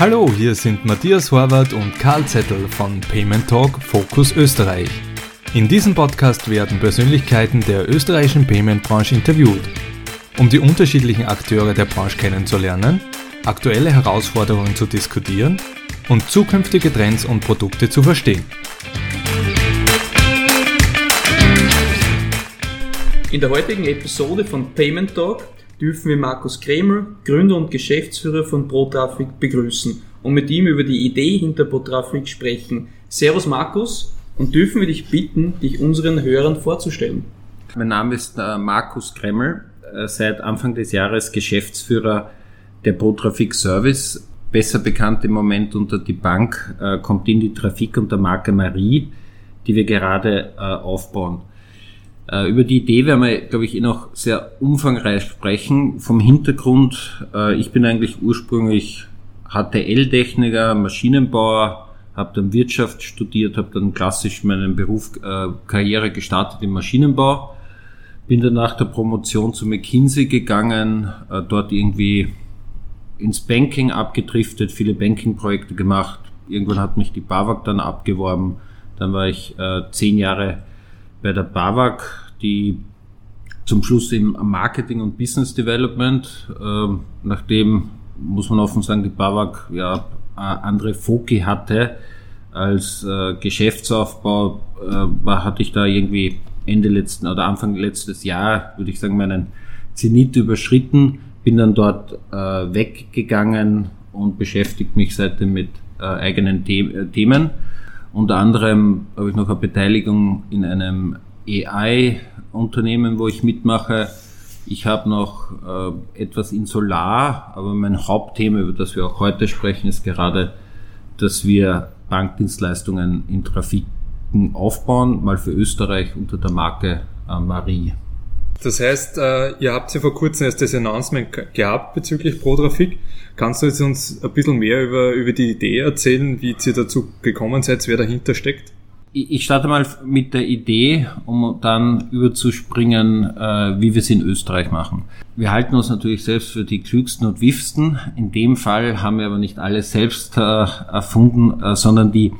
Hallo, hier sind Matthias Horvath und Karl Zettel von Payment Talk Focus Österreich. In diesem Podcast werden Persönlichkeiten der österreichischen Payment-Branche interviewt, um die unterschiedlichen Akteure der Branche kennenzulernen, aktuelle Herausforderungen zu diskutieren und zukünftige Trends und Produkte zu verstehen. In der heutigen Episode von Payment Talk dürfen wir Markus Kremer, Gründer und Geschäftsführer von ProTraffic, begrüßen und mit ihm über die Idee hinter ProTraffic sprechen. Servus Markus und dürfen wir dich bitten, dich unseren Hörern vorzustellen. Mein Name ist äh, Markus Kremmel, äh, seit Anfang des Jahres Geschäftsführer der ProTraffic Service, besser bekannt im Moment unter die Bank, äh, kommt in die Trafik unter Marke Marie, die wir gerade aufbauen. Äh, über die Idee werden wir, glaube ich, eh noch sehr umfangreich sprechen. Vom Hintergrund, äh, ich bin eigentlich ursprünglich HTL-Techniker, Maschinenbauer, habe dann Wirtschaft studiert, habe dann klassisch meinen Beruf, äh, Karriere gestartet im Maschinenbau, bin dann nach der Promotion zu McKinsey gegangen, äh, dort irgendwie ins Banking abgedriftet, viele Banking-Projekte gemacht. Irgendwann hat mich die BAWAG dann abgeworben. Dann war ich äh, zehn Jahre bei der BAWAG, die zum Schluss im Marketing und Business Development, äh, nachdem, muss man offen sagen, die BAWAG ja andere Foki hatte als äh, Geschäftsaufbau, äh, hatte ich da irgendwie Ende letzten oder Anfang letztes Jahr, würde ich sagen, meinen Zenit überschritten, bin dann dort äh, weggegangen und beschäftigt mich seitdem mit äh, eigenen The äh, Themen. Unter anderem habe ich noch eine Beteiligung in einem AI-Unternehmen, wo ich mitmache. Ich habe noch äh, etwas in Solar, aber mein Hauptthema, über das wir auch heute sprechen, ist gerade, dass wir Bankdienstleistungen in Trafiken aufbauen, mal für Österreich unter der Marke äh, Marie. Das heißt, äh, ihr habt ja vor kurzem erst das Announcement gehabt bezüglich ProTrafik. Kannst du jetzt uns ein bisschen mehr über, über die Idee erzählen, wie ihr dazu gekommen seid, wer dahinter steckt? Ich starte mal mit der Idee, um dann überzuspringen, äh, wie wir es in Österreich machen. Wir halten uns natürlich selbst für die klügsten und wiefsten. In dem Fall haben wir aber nicht alles selbst äh, erfunden, sondern die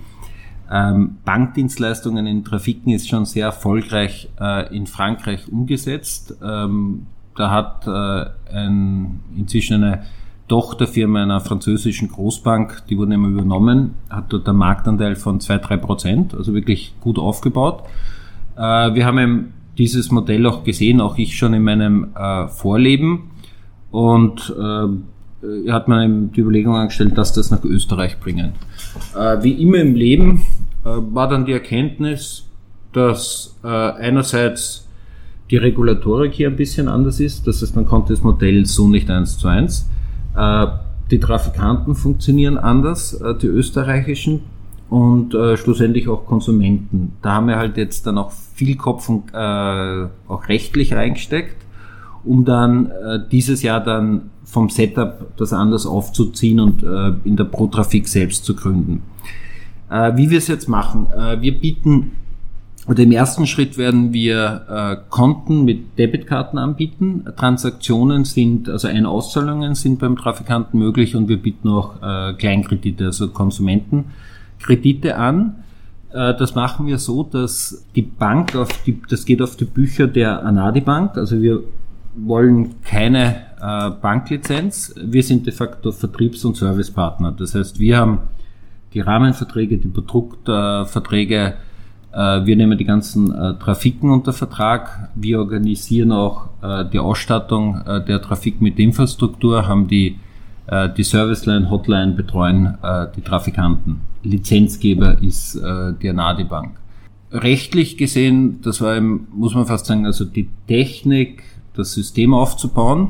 ähm, Bankdienstleistungen in Trafiken ist schon sehr erfolgreich äh, in Frankreich umgesetzt. Ähm, da hat äh, ein, inzwischen eine Tochterfirma einer französischen Großbank, die wurden immer übernommen, hat dort einen Marktanteil von 2-3 Prozent, also wirklich gut aufgebaut. Äh, wir haben dieses Modell auch gesehen, auch ich schon in meinem äh, Vorleben und äh, hat man eben die Überlegung angestellt, dass das nach Österreich bringen. Äh, wie immer im Leben äh, war dann die Erkenntnis, dass äh, einerseits die Regulatorik hier ein bisschen anders ist. Das heißt, man konnte das Modell so nicht eins zu eins. Äh, die Trafikanten funktionieren anders, die österreichischen, und äh, schlussendlich auch Konsumenten. Da haben wir halt jetzt dann auch viel Kopf und äh, auch rechtlich reingesteckt, um dann äh, dieses Jahr dann vom Setup das anders aufzuziehen und äh, in der Pro-Trafik selbst zu gründen. Äh, wie wir es jetzt machen. Äh, wir bieten, oder im ersten Schritt werden wir äh, Konten mit Debitkarten anbieten. Transaktionen sind, also Ein-Auszahlungen sind beim Trafikanten möglich und wir bieten auch äh, Kleinkredite, also Konsumentenkredite an. Äh, das machen wir so, dass die Bank auf die, das geht auf die Bücher der Anadi Bank. Also wir wollen keine äh, Banklizenz. Wir sind de facto Vertriebs- und Servicepartner. Das heißt, wir haben die Rahmenverträge, die Produktverträge. Äh, wir nehmen die ganzen äh, Trafiken unter Vertrag. Wir organisieren auch äh, die Ausstattung der Trafik mit Infrastruktur, haben die, die Serviceline, Hotline, betreuen die Trafikanten. Lizenzgeber ist die Anadi Bank. Rechtlich gesehen, das war eben, muss man fast sagen, also die Technik, das System aufzubauen,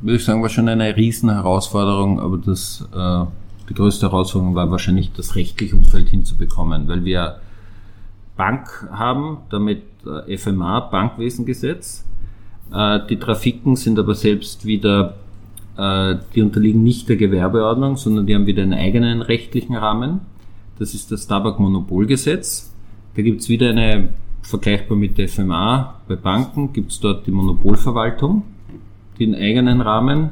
würde ich sagen, war schon eine riesen Herausforderung, aber das die größte Herausforderung war wahrscheinlich das rechtliche Umfeld hinzubekommen, weil wir Bank haben, damit äh, FMA, Bankwesengesetz. Äh, die Trafiken sind aber selbst wieder, äh, die unterliegen nicht der Gewerbeordnung, sondern die haben wieder einen eigenen rechtlichen Rahmen. Das ist das Tabakmonopolgesetz. Da gibt es wieder eine, vergleichbar mit der FMA, bei Banken gibt es dort die Monopolverwaltung, den eigenen Rahmen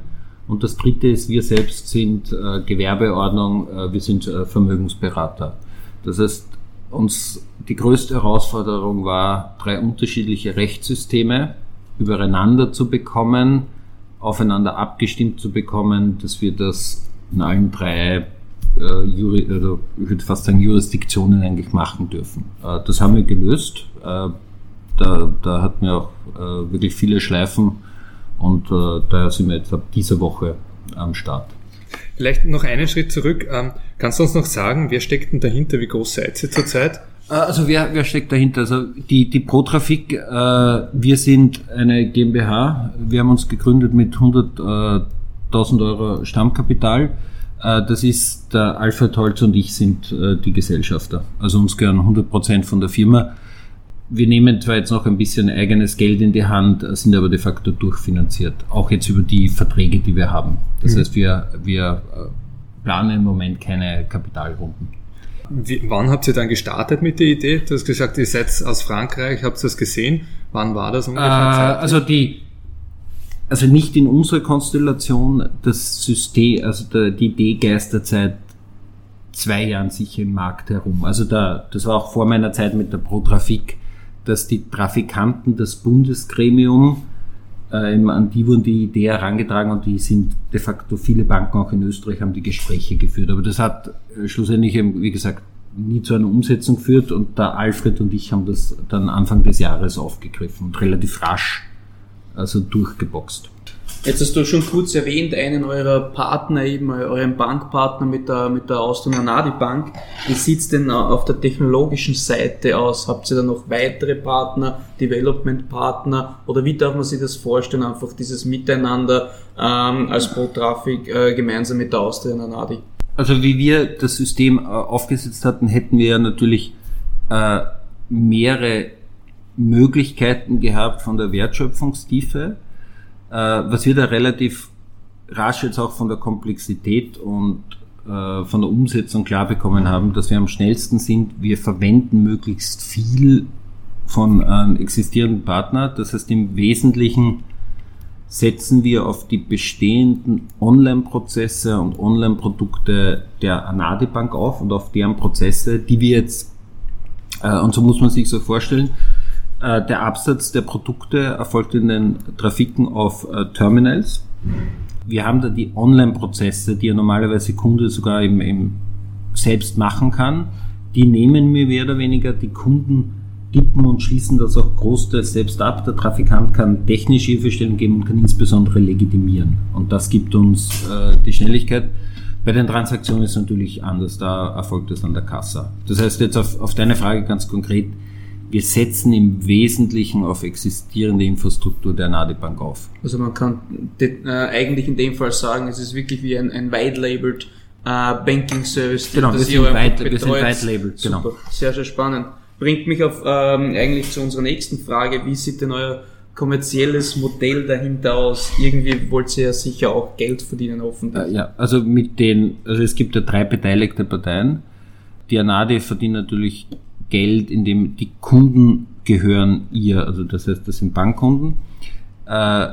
Und das dritte ist, wir selbst sind äh, Gewerbeordnung, äh, wir sind äh, Vermögensberater. Das heißt, uns die größte Herausforderung war, drei unterschiedliche Rechtssysteme übereinander zu bekommen, aufeinander abgestimmt zu bekommen, dass wir das in allen drei äh, Juri, also ich würde fast sagen Jurisdiktionen eigentlich machen dürfen. Äh, das haben wir gelöst. Äh, da, da hatten wir auch äh, wirklich viele Schleifen und äh, da sind wir jetzt ab dieser Woche am Start. Vielleicht noch einen Schritt zurück. Ähm, kannst du uns noch sagen, wer steckt denn dahinter? Wie groß seid ihr zurzeit? Äh, also wer, wer steckt dahinter? Also die, die ProTrafik, äh, wir sind eine GmbH. Wir haben uns gegründet mit 100.000 Euro Stammkapital. Äh, das ist der Alfred Holz und ich sind äh, die Gesellschafter. Also uns gehören 100 Prozent von der Firma. Wir nehmen zwar jetzt noch ein bisschen eigenes Geld in die Hand, sind aber de facto durchfinanziert. Auch jetzt über die Verträge, die wir haben. Das mhm. heißt, wir, wir äh, planen im Moment keine Kapitalrunden. Wie, wann habt ihr dann gestartet mit der Idee? Du hast gesagt, ihr seid aus Frankreich, habt ihr das gesehen? Wann war das ungefähr? Äh, also die, also nicht in unserer Konstellation, das System, also der, die Idee geistert seit zwei Jahren sicher im Markt herum. Also da, das war auch vor meiner Zeit mit der ProTrafik dass die Trafikanten das Bundesgremium, äh, an die wurden die Idee herangetragen und die sind de facto viele Banken auch in Österreich haben die Gespräche geführt. Aber das hat äh, schlussendlich, eben, wie gesagt, nie zu einer Umsetzung geführt und da Alfred und ich haben das dann Anfang des Jahres aufgegriffen und relativ rasch also durchgeboxt. Jetzt hast du schon kurz erwähnt, einen eurer Partner, eben euren Bankpartner mit der, mit der Austrian Nadi Bank. Wie sieht's denn auf der technologischen Seite aus? Habt ihr da noch weitere Partner, Development Partner oder wie darf man sich das vorstellen? Einfach dieses Miteinander ähm, als Pro-Traffic äh, gemeinsam mit der Austrian Nadi? Also wie wir das System äh, aufgesetzt hatten, hätten wir ja natürlich äh, mehrere Möglichkeiten gehabt von der Wertschöpfungstiefe äh, was wir da relativ rasch jetzt auch von der Komplexität und äh, von der Umsetzung klar bekommen haben, dass wir am schnellsten sind, wir verwenden möglichst viel von einem existierenden Partner. Das heißt, im Wesentlichen setzen wir auf die bestehenden Online-Prozesse und Online-Produkte der Anadi Bank auf und auf deren Prozesse, die wir jetzt, äh, und so muss man sich so vorstellen, äh, der Absatz der Produkte erfolgt in den Trafiken auf äh, Terminals. Wir haben da die Online-Prozesse, die ja normalerweise Kunde sogar im, im selbst machen kann. Die nehmen mir mehr oder weniger die Kunden tippen und schließen das auch großteils selbst ab. Der Trafikant kann technische Hilfestellung geben und kann insbesondere legitimieren. Und das gibt uns äh, die Schnelligkeit. Bei den Transaktionen ist es natürlich anders, da erfolgt es an der Kasse. Das heißt jetzt auf, auf deine Frage ganz konkret, wir setzen im Wesentlichen auf existierende Infrastruktur der Nadebank auf. Also man kann äh, eigentlich in dem Fall sagen, es ist wirklich wie ein, ein white-labeled äh, Banking Service. Genau, wir sind, weit, wir sind white-labeled. Genau. Sehr, sehr spannend. Bringt mich auf ähm, eigentlich zu unserer nächsten Frage. Wie sieht denn euer kommerzielles Modell dahinter aus? Irgendwie wollt ihr ja sicher auch Geld verdienen, hoffentlich. Äh, ja, also mit den, also es gibt ja drei beteiligte Parteien. Die Anade verdient natürlich Geld, in dem die Kunden gehören ihr, also das heißt, das sind Bankkunden. Äh,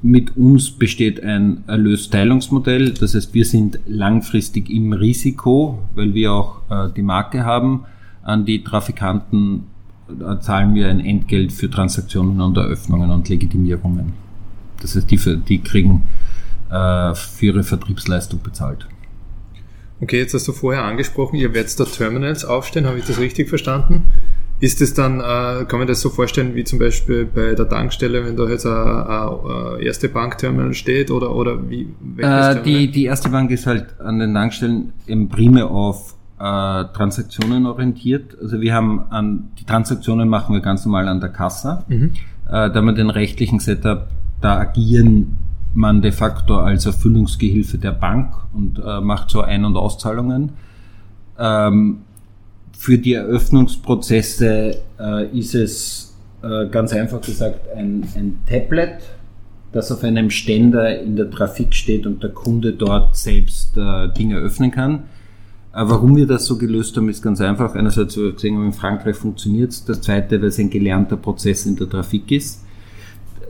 mit uns besteht ein Erlösteilungsmodell, das heißt, wir sind langfristig im Risiko, weil wir auch äh, die Marke haben. An die Trafikanten äh, zahlen wir ein Entgelt für Transaktionen und Eröffnungen und Legitimierungen. Das heißt, die, die kriegen für ihre Vertriebsleistung bezahlt. Okay, jetzt hast du vorher angesprochen, ihr werdet da Terminals aufstellen, habe ich das richtig verstanden? Ist es dann, äh, kann man das so vorstellen, wie zum Beispiel bei der Tankstelle, wenn da jetzt ein, ein, ein erste Bankterminal steht oder, oder wie? Äh, die, die erste Bank ist halt an den Tankstellen im primär auf äh, Transaktionen orientiert. Also wir haben an, die Transaktionen machen wir ganz normal an der Kasse. Mhm. Äh, da wir den rechtlichen Setup, da agieren man de facto als Erfüllungsgehilfe der Bank und äh, macht so Ein- und Auszahlungen. Ähm, für die Eröffnungsprozesse äh, ist es äh, ganz einfach gesagt ein, ein Tablet, das auf einem Ständer in der Trafik steht und der Kunde dort selbst äh, Dinge öffnen kann. Äh, warum wir das so gelöst haben, ist ganz einfach. Einerseits, wir gesehen haben, in Frankreich funktioniert es. Das zweite, weil es ein gelernter Prozess in der Trafik ist.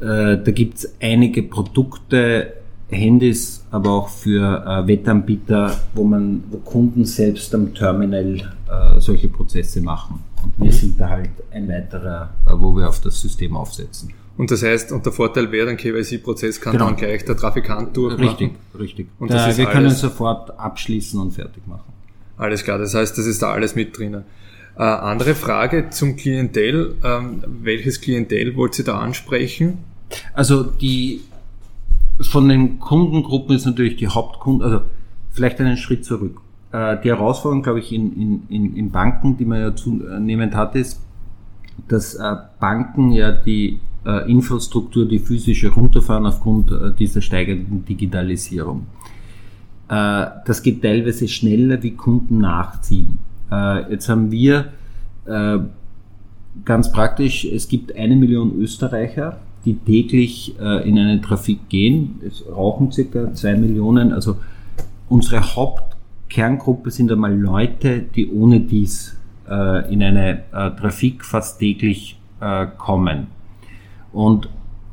Äh, da gibt es einige Produkte, Handys, aber auch für äh, Wettanbieter, wo man, wo Kunden selbst am Terminal äh, solche Prozesse machen. Und wir sind da halt ein weiterer, äh, wo wir auf das System aufsetzen. Und das heißt, und der Vorteil wäre, ein KYC-Prozess kann genau. dann gleich der Trafikant durchmachen. Richtig, richtig. Und da, wir können sofort abschließen und fertig machen. Alles klar, das heißt, das ist da alles mit drinnen. Äh, andere Frage zum Klientel. Ähm, welches Klientel wollt ihr da ansprechen? Also die von den Kundengruppen ist natürlich die Hauptkunden, also vielleicht einen Schritt zurück. Äh, die Herausforderung, glaube ich, in, in, in Banken, die man ja zunehmend hat, ist, dass äh, Banken ja die äh, Infrastruktur, die physische runterfahren aufgrund dieser steigenden Digitalisierung. Das geht teilweise schneller, wie Kunden nachziehen. Jetzt haben wir ganz praktisch, es gibt eine Million Österreicher, die täglich in einen Trafik gehen. Es rauchen circa zwei Millionen. Also unsere Hauptkerngruppe sind einmal Leute, die ohne dies in eine Trafik fast täglich kommen. Und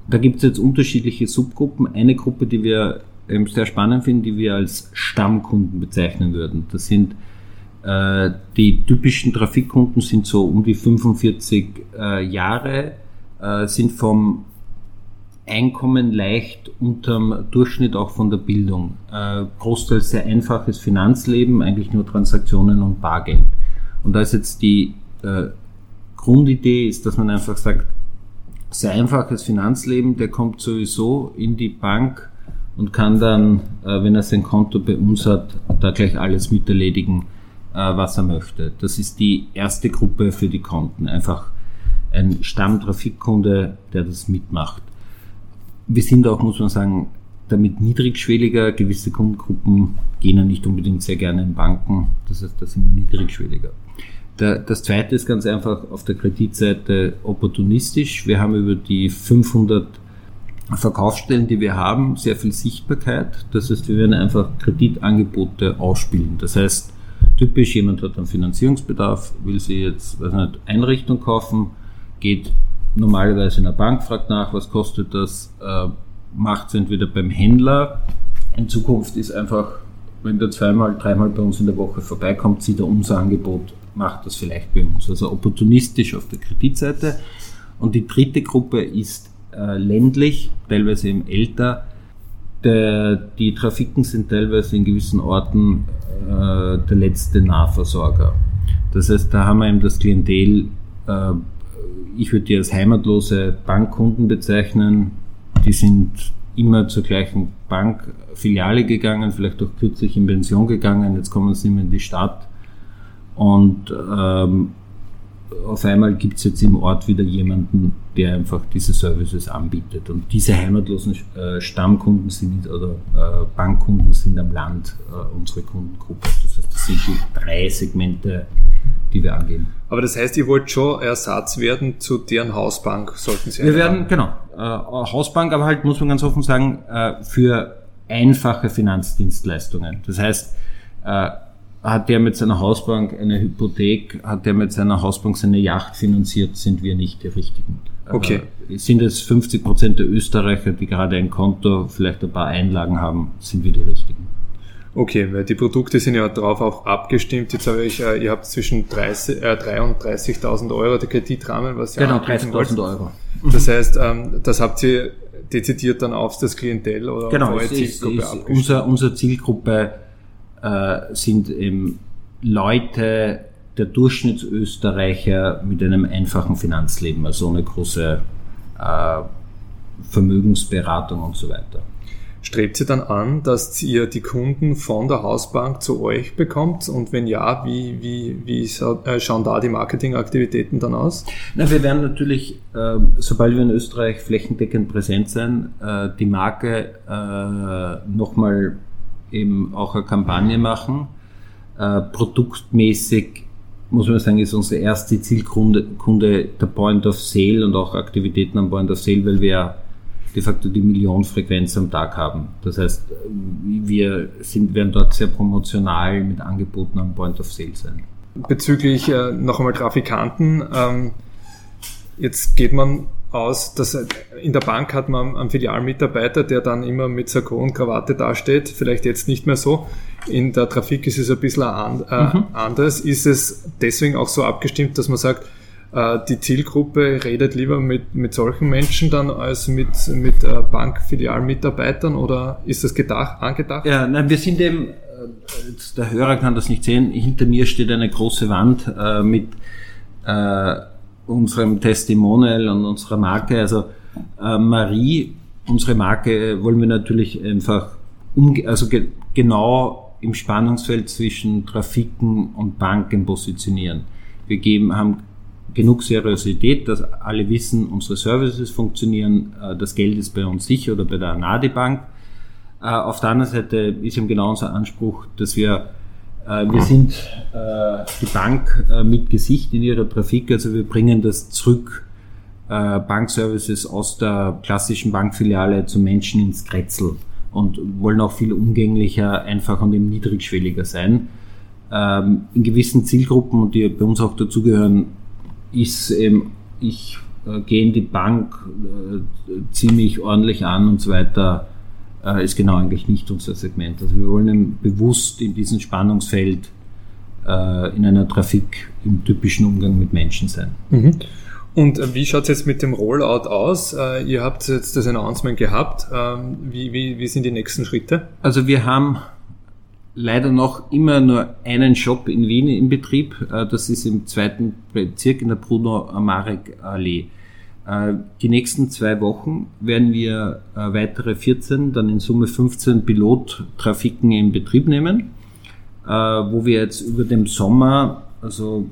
da gibt es jetzt unterschiedliche Subgruppen. Eine Gruppe, die wir ähm, sehr spannend finden, die wir als Stammkunden bezeichnen würden. Das sind äh, die typischen Trafikkunden sind so um die 45 äh, Jahre, äh, sind vom Einkommen leicht unterm Durchschnitt auch von der Bildung. Äh, großteils sehr einfaches Finanzleben, eigentlich nur Transaktionen und Bargeld. Und da ist jetzt die äh, Grundidee, ist, dass man einfach sagt, sehr einfaches Finanzleben, der kommt sowieso in die Bank und kann dann, äh, wenn er sein Konto bei uns hat, da gleich alles miterledigen, äh, was er möchte. Das ist die erste Gruppe für die Konten. Einfach ein Stammtrafikkunde, der das mitmacht. Wir sind auch, muss man sagen, damit niedrigschwelliger. Gewisse Kundengruppen gehen ja nicht unbedingt sehr gerne in Banken. Das heißt, da sind wir niedrigschwelliger. Das zweite ist ganz einfach auf der Kreditseite opportunistisch. Wir haben über die 500 Verkaufsstellen, die wir haben, sehr viel Sichtbarkeit. Das heißt, wir werden einfach Kreditangebote ausspielen. Das heißt, typisch jemand hat einen Finanzierungsbedarf, will sich jetzt weiß nicht, Einrichtung kaufen, geht normalerweise in der Bank, fragt nach, was kostet das, äh, macht es entweder beim Händler. In Zukunft ist einfach, wenn der zweimal, dreimal bei uns in der Woche vorbeikommt, sieht er unser Angebot macht das vielleicht bei uns. Also opportunistisch auf der Kreditseite. Und die dritte Gruppe ist äh, ländlich, teilweise eben älter. Der, die Trafiken sind teilweise in gewissen Orten äh, der letzte Nahversorger. Das heißt, da haben wir eben das Klientel, äh, ich würde die als heimatlose Bankkunden bezeichnen. Die sind immer zur gleichen Bankfiliale gegangen, vielleicht auch kürzlich in Pension gegangen, jetzt kommen sie immer in die Stadt und ähm, auf einmal gibt es jetzt im Ort wieder jemanden, der einfach diese Services anbietet. Und diese heimatlosen äh, Stammkunden sind oder äh, Bankkunden sind am Land äh, unsere Kundengruppe. Das heißt, das sind die drei Segmente, die wir angehen. Aber das heißt, ihr wollt schon Ersatz werden zu deren Hausbank, sollten Sie Wir werden, haben. genau, äh, Hausbank, aber halt, muss man ganz offen sagen, äh, für einfache Finanzdienstleistungen. Das heißt, äh, hat der mit seiner Hausbank eine Hypothek, hat der mit seiner Hausbank seine Yacht finanziert, sind wir nicht die richtigen. Okay. Äh, sind es 50 Prozent der Österreicher, die gerade ein Konto, vielleicht ein paar Einlagen haben, sind wir die richtigen. Okay, weil die Produkte sind ja darauf auch abgestimmt. Jetzt habe ich, äh, ihr habt zwischen 30, äh, 33.000 Euro der Kreditrahmen, was ja Genau, 30.000 Euro. Das heißt, ähm, das habt ihr dezidiert dann auf das Klientel oder genau, auf eure Zielgruppe ist, ist unser, unsere Zielgruppe äh, sind eben Leute, der Durchschnittsösterreicher mit einem einfachen Finanzleben, also ohne große äh, Vermögensberatung und so weiter. Strebt sie dann an, dass ihr die Kunden von der Hausbank zu euch bekommt? Und wenn ja, wie, wie, wie äh, schauen da die Marketingaktivitäten dann aus? Na, wir werden natürlich, äh, sobald wir in Österreich flächendeckend präsent sein, äh, die Marke äh, nochmal eben auch eine Kampagne machen. Produktmäßig muss man sagen, ist unsere erste Zielkunde Kunde der Point of Sale und auch Aktivitäten am Point of Sale, weil wir de facto die Millionenfrequenz am Tag haben. Das heißt, wir sind, werden dort sehr promotional mit Angeboten am Point of Sale sein. Bezüglich äh, noch einmal Trafikanten, ähm, jetzt geht man aus, dass in der Bank hat man einen Filialmitarbeiter, der dann immer mit Sakko und Krawatte dasteht, vielleicht jetzt nicht mehr so. In der Trafik ist es ein bisschen an, äh, mhm. anders. Ist es deswegen auch so abgestimmt, dass man sagt, äh, die Zielgruppe redet lieber mit, mit solchen Menschen dann als mit, mit äh, Bankfilialmitarbeitern oder ist das gedacht, angedacht? Ja, nein, wir sind eben, äh, der Hörer kann das nicht sehen, hinter mir steht eine große Wand äh, mit äh, unserem Testimonial und unserer Marke. Also äh, Marie, unsere Marke, wollen wir natürlich einfach umge also ge genau im Spannungsfeld zwischen Trafiken und Banken positionieren. Wir geben, haben genug Seriosität, dass alle wissen, unsere Services funktionieren, äh, das Geld ist bei uns sicher oder bei der Anadi Bank. Äh, auf der anderen Seite ist eben genau unser Anspruch, dass wir äh, wir sind die Bank mit Gesicht in ihrer Trafik, also wir bringen das zurück, Bankservices aus der klassischen Bankfiliale zu Menschen ins Kretzel und wollen auch viel umgänglicher, einfacher und eben niedrigschwelliger sein. Ähm, in gewissen Zielgruppen, und die bei uns auch dazugehören, ist eben, ich äh, gehe in die Bank, äh, ziehe mich ordentlich an und so weiter, äh, ist genau eigentlich nicht unser Segment. Also wir wollen bewusst in diesem Spannungsfeld äh, in einer Trafik im typischen Umgang mit Menschen sein. Mhm. Und äh, wie schaut es jetzt mit dem Rollout aus? Äh, ihr habt jetzt das Announcement gehabt. Ähm, wie, wie, wie sind die nächsten Schritte? Also wir haben leider noch immer nur einen Shop in Wien in Betrieb. Äh, das ist im zweiten Bezirk in der Bruno Marek Allee. Äh, die nächsten zwei Wochen werden wir äh, weitere 14, dann in Summe 15 Pilottrafiken in Betrieb nehmen, wo wir jetzt über den Sommer, also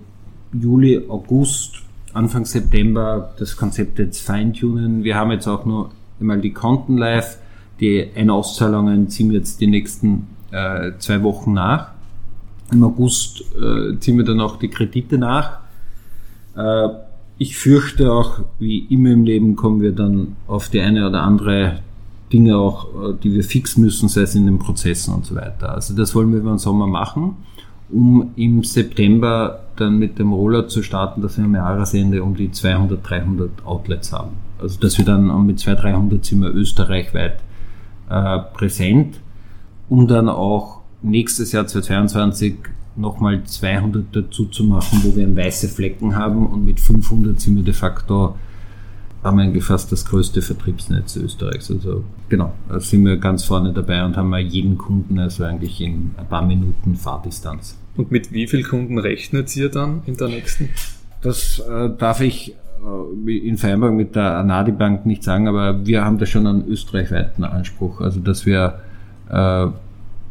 Juli, August, Anfang September das Konzept jetzt feintunen. Wir haben jetzt auch nur einmal die Konten live. Die Einauszahlungen ziehen jetzt die nächsten äh, zwei Wochen nach. Im August äh, ziehen wir dann auch die Kredite nach. Äh, ich fürchte auch, wie immer im Leben kommen wir dann auf die eine oder andere Dinge auch, äh, die wir fix müssen, sei es in den Prozessen und so weiter. Also das wollen wir über den Sommer machen, um im September dann mit dem Roller zu starten, dass wir am Jahresende um die 200, 300 Outlets haben. Also dass wir dann mit 200, 300 sind wir österreichweit äh, präsent um dann auch nächstes Jahr 2022 nochmal 200 dazu zu machen, wo wir weiße Flecken haben und mit 500 sind wir de facto haben wir eigentlich fast das größte Vertriebsnetz Österreichs. Also genau, da sind wir ganz vorne dabei und haben wir jeden Kunden also eigentlich in ein paar Minuten Fahrdistanz. Und mit wie vielen Kunden rechnet ihr dann in der nächsten? Das äh, darf ich äh, in Vereinbarung mit der Anadi Bank nicht sagen, aber wir haben da schon einen österreichweiten Anspruch. Also dass wir äh,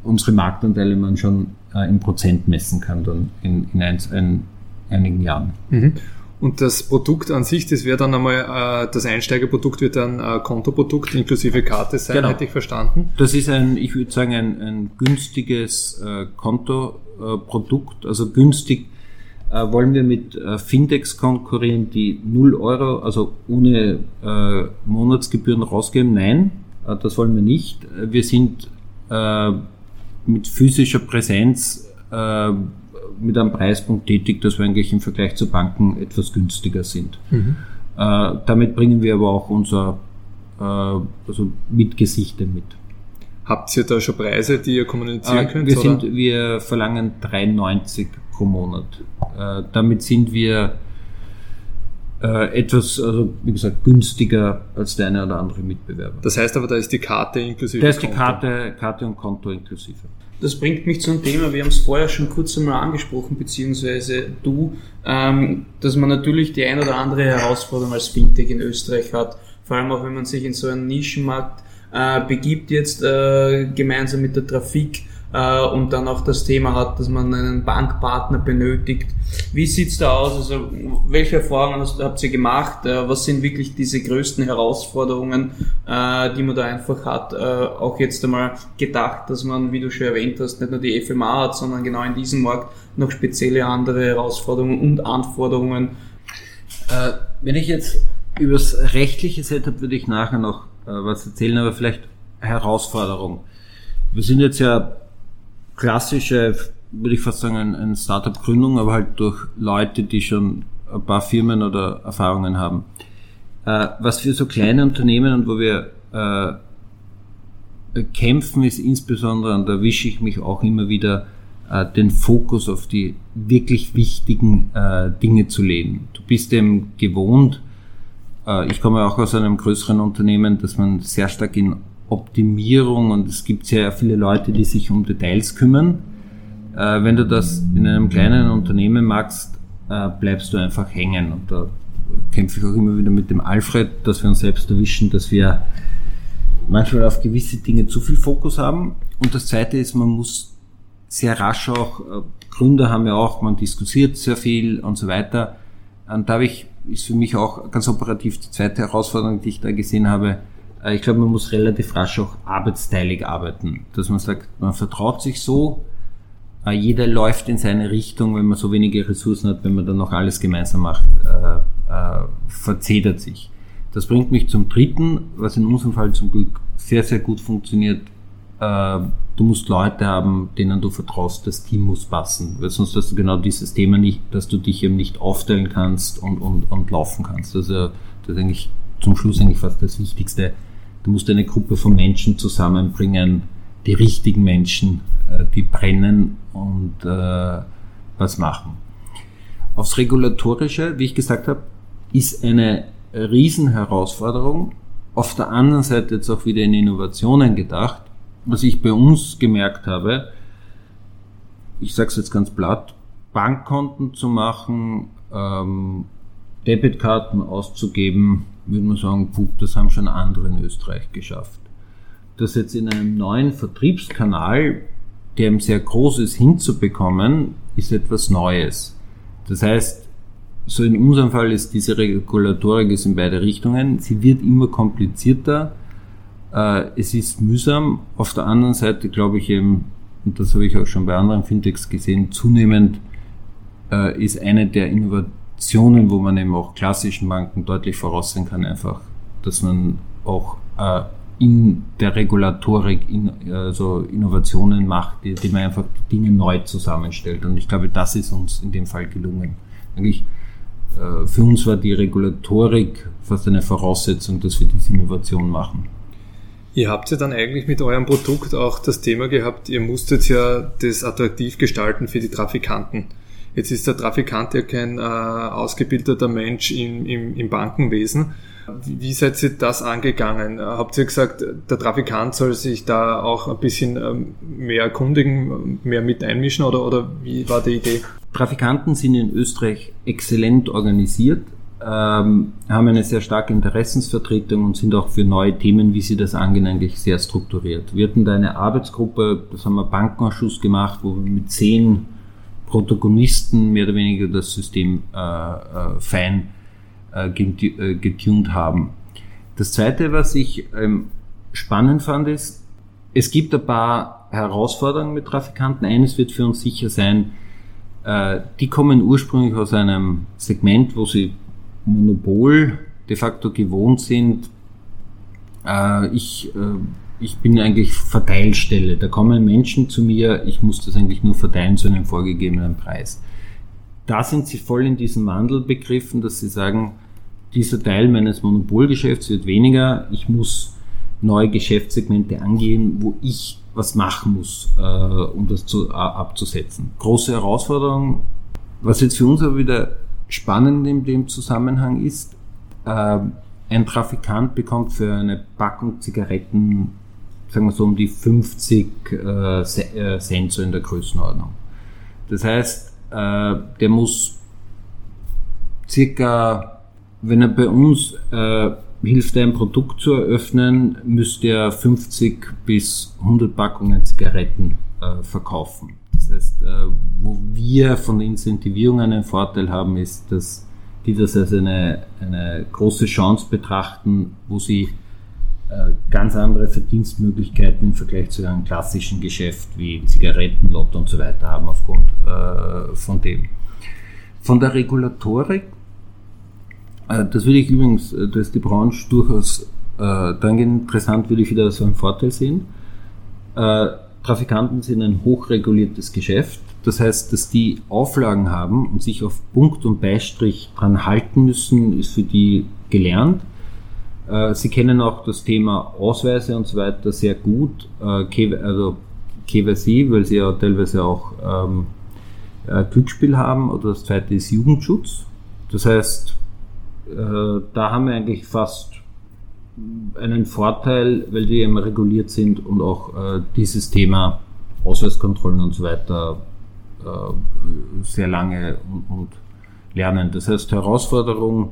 unsere Marktanteile man schon äh, in Prozent messen kann dann in, in, ein, in einigen Jahren. Mhm. Und das Produkt an sich, das wäre dann einmal, äh, das Einsteigerprodukt wird dann ein Kontoprodukt inklusive Karte sein, genau. hätte ich verstanden? Das ist ein, ich würde sagen, ein, ein günstiges äh, Kontoprodukt. also günstig äh, wollen wir mit äh, Fintechs konkurrieren, die 0 Euro, also ohne äh, Monatsgebühren rausgeben. Nein, äh, das wollen wir nicht. Wir sind äh, mit physischer Präsenz äh, mit einem Preispunkt tätig, dass wir eigentlich im Vergleich zu Banken etwas günstiger sind. Mhm. Äh, damit bringen wir aber auch unser äh, also mit Gesichte mit. Habt ihr da schon Preise, die ihr kommunizieren äh, könnt? Wir, sind, wir verlangen 3,90 pro Monat. Äh, damit sind wir äh, etwas, also wie gesagt, günstiger als der eine oder andere Mitbewerber. Das heißt aber, da ist die Karte inklusive. Da ist die Karte, Karte und Konto inklusive. Das bringt mich zu einem Thema, wir haben es vorher schon kurz einmal angesprochen, beziehungsweise du, ähm, dass man natürlich die ein oder andere Herausforderung als Fintech in Österreich hat, vor allem auch wenn man sich in so einen Nischenmarkt äh, begibt jetzt äh, gemeinsam mit der Trafik äh, und dann auch das Thema hat, dass man einen Bankpartner benötigt. Wie sieht's da aus? Also welche Erfahrungen hast, habt ihr gemacht? Äh, was sind wirklich diese größten Herausforderungen, äh, die man da einfach hat? Äh, auch jetzt einmal gedacht, dass man, wie du schon erwähnt hast, nicht nur die FMA hat, sondern genau in diesem Markt noch spezielle andere Herausforderungen und Anforderungen. Äh, wenn ich jetzt übers rechtliche Setup würde ich nachher noch äh, was erzählen, aber vielleicht Herausforderung. Wir sind jetzt ja klassische, würde ich fast sagen, ein, Startup-Gründung, aber halt durch Leute, die schon ein paar Firmen oder Erfahrungen haben. Äh, was für so kleine Unternehmen und wo wir äh, kämpfen, ist insbesondere, und da erwische ich mich auch immer wieder, äh, den Fokus auf die wirklich wichtigen Dinge zu legen. Du bist eben gewohnt, ich komme auch aus einem größeren Unternehmen, dass man sehr stark in Optimierung und es gibt sehr viele Leute, die sich um Details kümmern. Äh, wenn du das in einem kleinen Unternehmen magst, äh, bleibst du einfach hängen. Und da kämpfe ich auch immer wieder mit dem Alfred, dass wir uns selbst erwischen, dass wir manchmal auf gewisse Dinge zu viel Fokus haben. Und das zweite ist, man muss sehr rasch auch, äh, Gründer haben ja auch, man diskutiert sehr viel und so weiter. Und da habe ich, ist für mich auch ganz operativ die zweite Herausforderung, die ich da gesehen habe. Äh, ich glaube, man muss relativ rasch auch arbeitsteilig arbeiten. Dass man sagt, man vertraut sich so, äh, jeder läuft in seine Richtung, wenn man so wenige Ressourcen hat, wenn man dann noch alles gemeinsam macht, äh, äh, verzedert sich. Das bringt mich zum dritten, was in unserem Fall zum Glück sehr, sehr gut funktioniert, äh, du musst Leute haben, denen du vertraust, das Team muss passen, weil sonst hast du genau dieses Thema nicht, dass du dich eben nicht aufteilen kannst und, und, und laufen kannst. Also das ist eigentlich zum Schluss eigentlich fast das Wichtigste. Du musst eine Gruppe von Menschen zusammenbringen, die richtigen Menschen, äh, die brennen und äh, was machen. Aufs Regulatorische, wie ich gesagt habe, ist eine Riesenherausforderung. Auf der anderen Seite jetzt auch wieder in Innovationen gedacht was ich bei uns gemerkt habe, ich sage es jetzt ganz platt, Bankkonten zu machen, ähm, Debitkarten auszugeben, würde man sagen, puh, das haben schon andere in Österreich geschafft. Das jetzt in einem neuen Vertriebskanal, der eben sehr groß ist, hinzubekommen, ist etwas Neues. Das heißt, so in unserem Fall ist diese Regulatorik ist in beide Richtungen. Sie wird immer komplizierter äh, es ist mühsam. Auf der anderen Seite glaube ich eben, und das habe ich auch schon bei anderen Fintechs gesehen, zunehmend äh, ist eine der Innovationen, wo man eben auch klassischen Banken deutlich voraussehen kann, einfach, dass man auch äh, in der Regulatorik in, also Innovationen macht, die, die man einfach Dinge neu zusammenstellt. Und ich glaube, das ist uns in dem Fall gelungen. Eigentlich äh, für uns war die Regulatorik fast eine Voraussetzung, dass wir diese Innovation machen. Ihr habt ja dann eigentlich mit eurem Produkt auch das Thema gehabt, ihr musstet ja das attraktiv gestalten für die Trafikanten. Jetzt ist der Trafikant ja kein äh, ausgebildeter Mensch im, im, im Bankenwesen. Wie, seid ihr das angegangen? Habt ihr gesagt, der Trafikant soll sich da auch ein bisschen ähm, mehr erkundigen, mehr mit einmischen oder, oder wie war die Idee? Trafikanten sind in Österreich exzellent organisiert ähm, haben eine sehr starke Interessensvertretung und sind auch für neue Themen, wie sie das angehen, eigentlich sehr strukturiert. Wir hatten da eine Arbeitsgruppe, das haben wir Bankenausschuss gemacht, wo wir mit zehn Protagonisten mehr oder weniger das System äh, äh, fein äh, äh getuned haben. Das zweite, was ich ähm, spannend fand, ist, es gibt ein paar Herausforderungen mit Trafikanten. Eines wird für uns sicher sein, äh, die kommen ursprünglich aus einem Segment, wo sie Monopol de facto gewohnt sind. Äh, ich, äh, ich bin eigentlich Verteilstelle. Da kommen Menschen zu mir, ich muss das eigentlich nur verteilen zu einem vorgegebenen Preis. Da sind sie voll in diesem Wandel begriffen, dass sie sagen, dieser Teil meines Monopolgeschäfts wird weniger, ich muss neue Geschäftssegmente angehen, wo ich was machen muss, äh, um das zu, abzusetzen. Große Herausforderung. Was jetzt für uns aber wieder Spannend in dem Zusammenhang ist, äh, ein Trafikant bekommt für eine Packung Zigaretten, sagen wir so, um die 50 äh, äh, Cent in der Größenordnung. Das heißt, äh, der muss circa, wenn er bei uns äh, hilft, ein Produkt zu eröffnen, müsste er 50 bis 100 Packungen Zigaretten äh, verkaufen. Das heißt, äh, wo wir von der Incentivierung einen Vorteil haben, ist, dass die das als eine, eine große Chance betrachten, wo sie ganz andere Verdienstmöglichkeiten im Vergleich zu einem klassischen Geschäft wie Zigaretten, Lotto und so weiter haben aufgrund äh, von dem. Von der Regulatorik, das würde ich übrigens, da ist die Branche durchaus dann interessant, würde ich wieder so einen Vorteil sehen Trafikanten sind ein hochreguliertes Geschäft. Das heißt, dass die Auflagen haben und sich auf Punkt und Beistrich dran halten müssen, ist für die gelernt. Äh, Sie kennen auch das Thema Ausweise und so weiter sehr gut, äh, also KYC, weil Sie ja teilweise auch ähm, äh, Glücksspiel haben oder das zweite ist Jugendschutz. Das heißt, da haben wir eigentlich fast einen Vorteil, weil die eben reguliert sind und auch dieses Thema Ausweiskontrollen und so weiter sehr lange und, lernen. Das heißt, Herausforderung,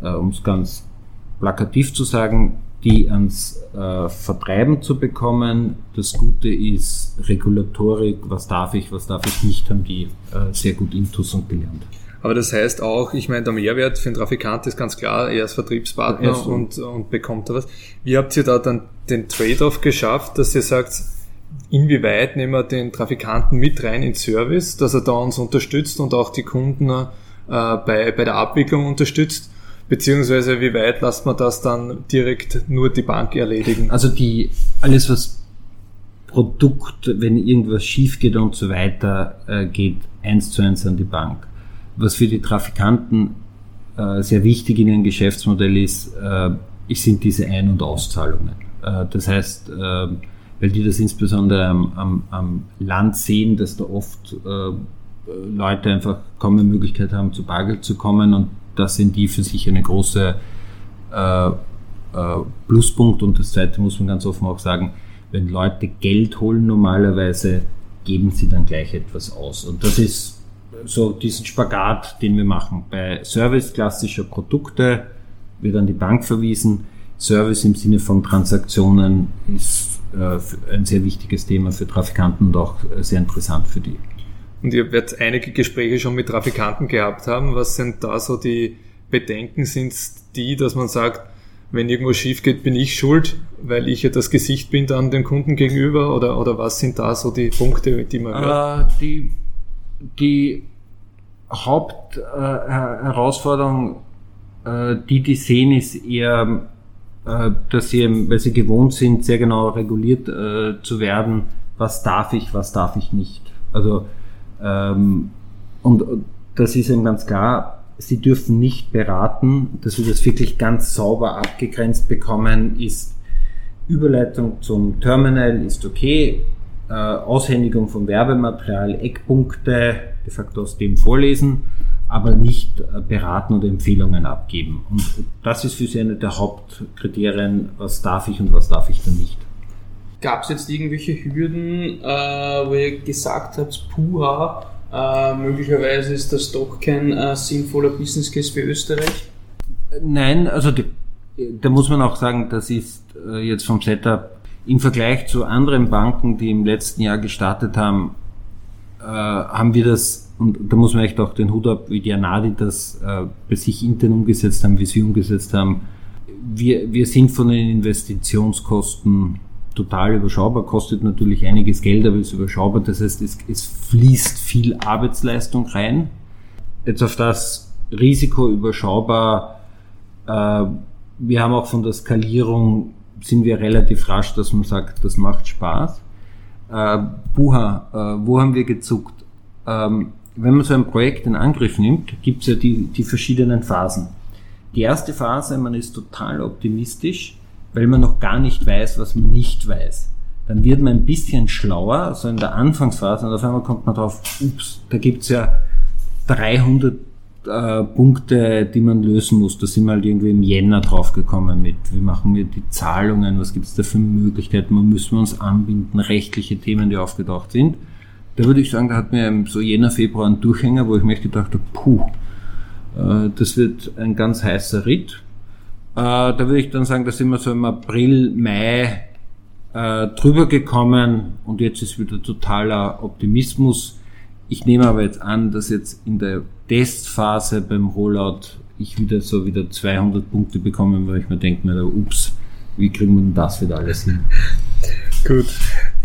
um es ganz plakativ zu sagen, die ans äh, Vertreiben zu bekommen. Das Gute ist Regulatorik, was darf ich, was darf ich nicht, haben die äh, sehr gut intus und gelernt. Aber das heißt auch, ich meine, der Mehrwert für den Trafikant ist ganz klar, er ist Vertriebspartner ja, so. und, und bekommt da was. Wie habt ihr da dann den Trade-off geschafft, dass ihr sagt, inwieweit nehmen wir den Trafikanten mit rein in Service, dass er da uns unterstützt und auch die Kunden äh, bei, bei der Abwicklung unterstützt? Beziehungsweise wie weit lässt man das dann direkt nur die Bank erledigen? Also die, alles was Produkt, wenn irgendwas schief geht und so weiter, äh, geht eins zu eins an die Bank was für die Trafikanten äh, sehr wichtig in ihrem Geschäftsmodell ist, äh, sind diese Ein- und Auszahlungen. Das heißt, weil die das insbesondere am, am, am Land sehen, dass da oft Leute einfach kaum eine Möglichkeit haben, zu Bargeld zu kommen und das sind die für sich eine große äh, Pluspunkt. Und das zweite muss man ganz offen auch sagen, wenn Leute Geld holen normalerweise, geben sie dann gleich etwas aus. Und das ist so diesen Spagat, den wir machen. Bei Service klassischer Produkte wird an die Bank verwiesen. Service im Sinne von Transaktionen ist äh, ein sehr wichtiges Thema für Trafikanten und auch sehr interessant für die. Und ihr werdet einige Gespräche schon mit Trafikanten gehabt haben. Was sind da so die Bedenken? Sind die, dass man sagt, wenn irgendwo schief geht, bin ich schuld, weil ich ja das Gesicht bin dann dem Kunden gegenüber? Oder, oder was sind da so die Punkte, die man hört? Äh, die, die Hauptherausforderung, äh, die die sehen, ist eher, äh, dass sie, weil sie gewohnt sind, sehr genau reguliert äh, zu werden, was darf ich, was darf ich nicht. Also und das ist eben ganz klar, sie dürfen nicht beraten, dass wir das wirklich ganz sauber abgegrenzt bekommen, ist Überleitung zum Terminal ist okay, äh, Aushändigung von Werbematerial, Eckpunkte, de facto aus dem vorlesen, aber nicht äh, beraten oder Empfehlungen abgeben. Und das ist für Sie eine der Hauptkriterien, was darf ich und was darf ich dann nicht. Gab es jetzt irgendwelche Hürden, äh, wo ihr gesagt habt, puha, äh, möglicherweise ist das doch kein äh, sinnvoller Business Case für Österreich? Nein, also die, da muss man auch sagen, das ist äh, jetzt vom Setup im Vergleich zu anderen Banken, die im letzten Jahr gestartet haben, äh, haben wir das, und da muss man echt auch den Hut ab, wie die Anadi das äh, bei sich intern umgesetzt haben, wie sie umgesetzt haben. Wir, wir sind von den Investitionskosten total überschaubar, kostet natürlich einiges Geld, aber ist überschaubar. Das heißt, es, es fließt viel Arbeitsleistung rein. Jetzt auf das Risiko überschaubar. Äh, wir haben auch von der Skalierung sind wir relativ rasch, dass man sagt, das macht Spaß. Äh, Buha, äh, wo haben wir gezuckt? Ähm, wenn man so ein Projekt in Angriff nimmt, gibt es ja die, die verschiedenen Phasen. Die erste Phase, man ist total optimistisch, weil man noch gar nicht weiß, was man nicht weiß. Dann wird man ein bisschen schlauer, also in der Anfangsphase, und auf einmal kommt man drauf, ups, da gibt's ja 300 äh, Punkte, die man lösen muss. Da sind wir halt irgendwie im Jänner draufgekommen mit, wie machen wir die Zahlungen, was gibt es da für Möglichkeiten, wo müssen wir uns anbinden, rechtliche Themen, die aufgetaucht sind. Da würde ich sagen, da hat mir so Jänner, Februar einen Durchhänger, wo ich mir gedacht habe, puh, äh, das wird ein ganz heißer Ritt. Äh, da würde ich dann sagen, da sind wir so im April, Mai äh, drüber gekommen und jetzt ist wieder totaler Optimismus. Ich nehme aber jetzt an, dass jetzt in der Testphase beim Rollout ich wieder so wieder 200 Punkte bekomme, weil ich mir denke, na, ups, wie kriegen wir denn das wieder alles hin? Gut.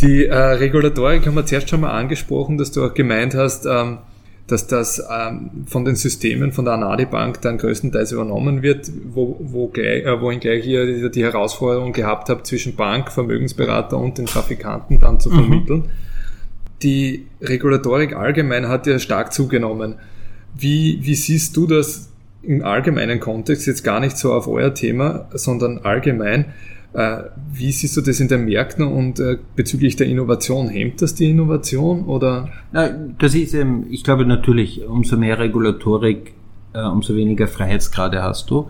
Die äh, Regulatorik haben wir zuerst schon mal angesprochen, dass du auch gemeint hast, ähm, dass das ähm, von den Systemen von der Anadi Bank dann größtenteils übernommen wird, wo, wo gleich, äh, wohin gleich ihr die Herausforderung gehabt habt, zwischen Bank, Vermögensberater und den Trafikanten dann zu mhm. vermitteln. Mhm. Die Regulatorik allgemein hat ja stark zugenommen. Wie, wie siehst du das im allgemeinen Kontext, jetzt gar nicht so auf euer Thema, sondern allgemein, wie siehst du das in den Märkten und äh, bezüglich der Innovation? Hemmt das die Innovation oder? Das ist eben, ich glaube natürlich, umso mehr Regulatorik, äh, umso weniger Freiheitsgrade hast du.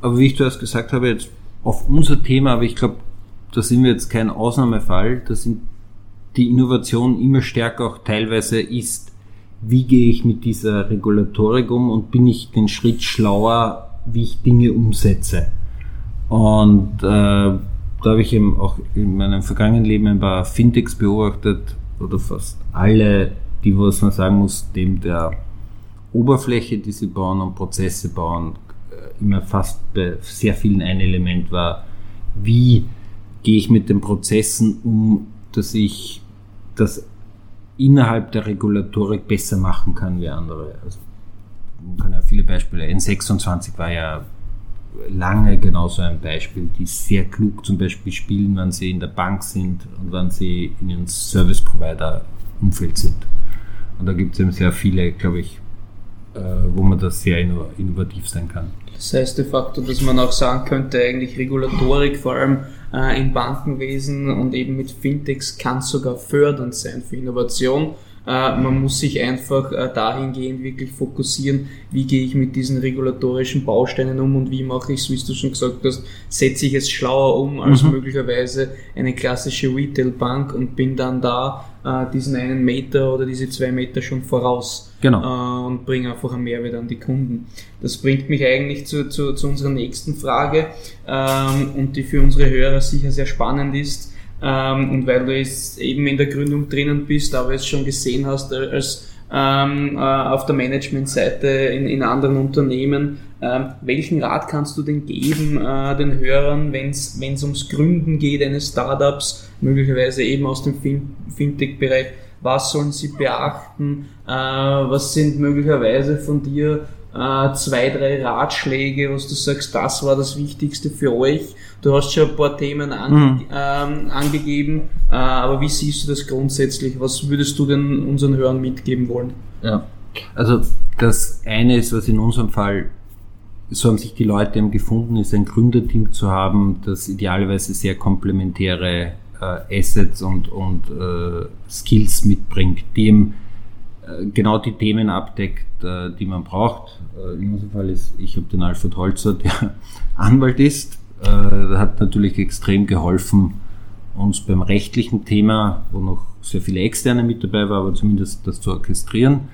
Aber wie ich zuerst gesagt habe, jetzt auf unser Thema, aber ich glaube, da sind wir jetzt kein Ausnahmefall, da sind die Innovation immer stärker auch teilweise ist, wie gehe ich mit dieser Regulatorik um und bin ich den Schritt schlauer, wie ich Dinge umsetze. Und äh, da habe ich eben auch in meinem vergangenen Leben ein paar Fintechs beobachtet, oder fast alle, die, was man sagen muss, dem der Oberfläche, die sie bauen und Prozesse bauen, äh, immer fast bei sehr vielen ein Element war, wie gehe ich mit den Prozessen um, dass ich das innerhalb der Regulatorik besser machen kann wie andere. Also man kann ja viele Beispiele. N26 war ja lange genauso ein Beispiel, die sehr klug zum Beispiel spielen, wenn sie in der Bank sind und wenn sie in ihrem Service Provider Umfeld sind. Und da gibt es eben sehr viele, glaube ich, äh, wo man da sehr innovativ sein kann. Das heißt de facto, dass man auch sagen könnte, eigentlich Regulatorik, vor allem äh, im Bankenwesen und eben mit Fintechs, kann sogar fördernd sein für Innovation man muss sich einfach äh, dahingehend wirklich fokussieren, wie gehe ich mit diesen regulatorischen Bausteinen um und wie mache ich es, wie du schon gesagt hast, setze ich es schlauer um als mhm. möglicherweise eine klassische Retail-Bank und bin dann da äh, diesen einen Meter oder diese zwei Meter schon voraus genau. und bringe einfach einen Mehrwert an die Kunden. Das bringt mich eigentlich zu, zu, zu unserer nächsten Frage ähm, und die für unsere Hörer sicher sehr spannend ist ähm, und weil du jetzt eben in der Gründung drinnen bist, aber es schon gesehen hast äh, als ähm, äh, auf der Managementseite in, in anderen Unternehmen. Ähm, welchen Rat kannst du denn geben äh, den Hörern, wenn es ums Gründen geht eines Startups, möglicherweise eben aus dem fin Fintech-Bereich? Was sollen sie beachten? Äh, was sind möglicherweise von dir äh, zwei, drei Ratschläge, was du sagst, das war das Wichtigste für euch. Du hast schon ein paar Themen an, mhm. ähm, angegeben, äh, aber wie siehst du das grundsätzlich? Was würdest du denn unseren Hörern mitgeben wollen? Ja, also das eine ist, was in unserem Fall so haben sich die Leute eben gefunden, ist ein Gründerteam zu haben, das idealerweise sehr komplementäre äh, Assets und, und äh, Skills mitbringt, die eben äh, genau die Themen abdeckt, äh, die man braucht. Äh, in unserem Fall ist, ich habe den Alfred Holzer, der Anwalt ist. Der hat natürlich extrem geholfen, uns beim rechtlichen Thema, wo noch sehr viele Externe mit dabei waren, aber zumindest das zu orchestrieren.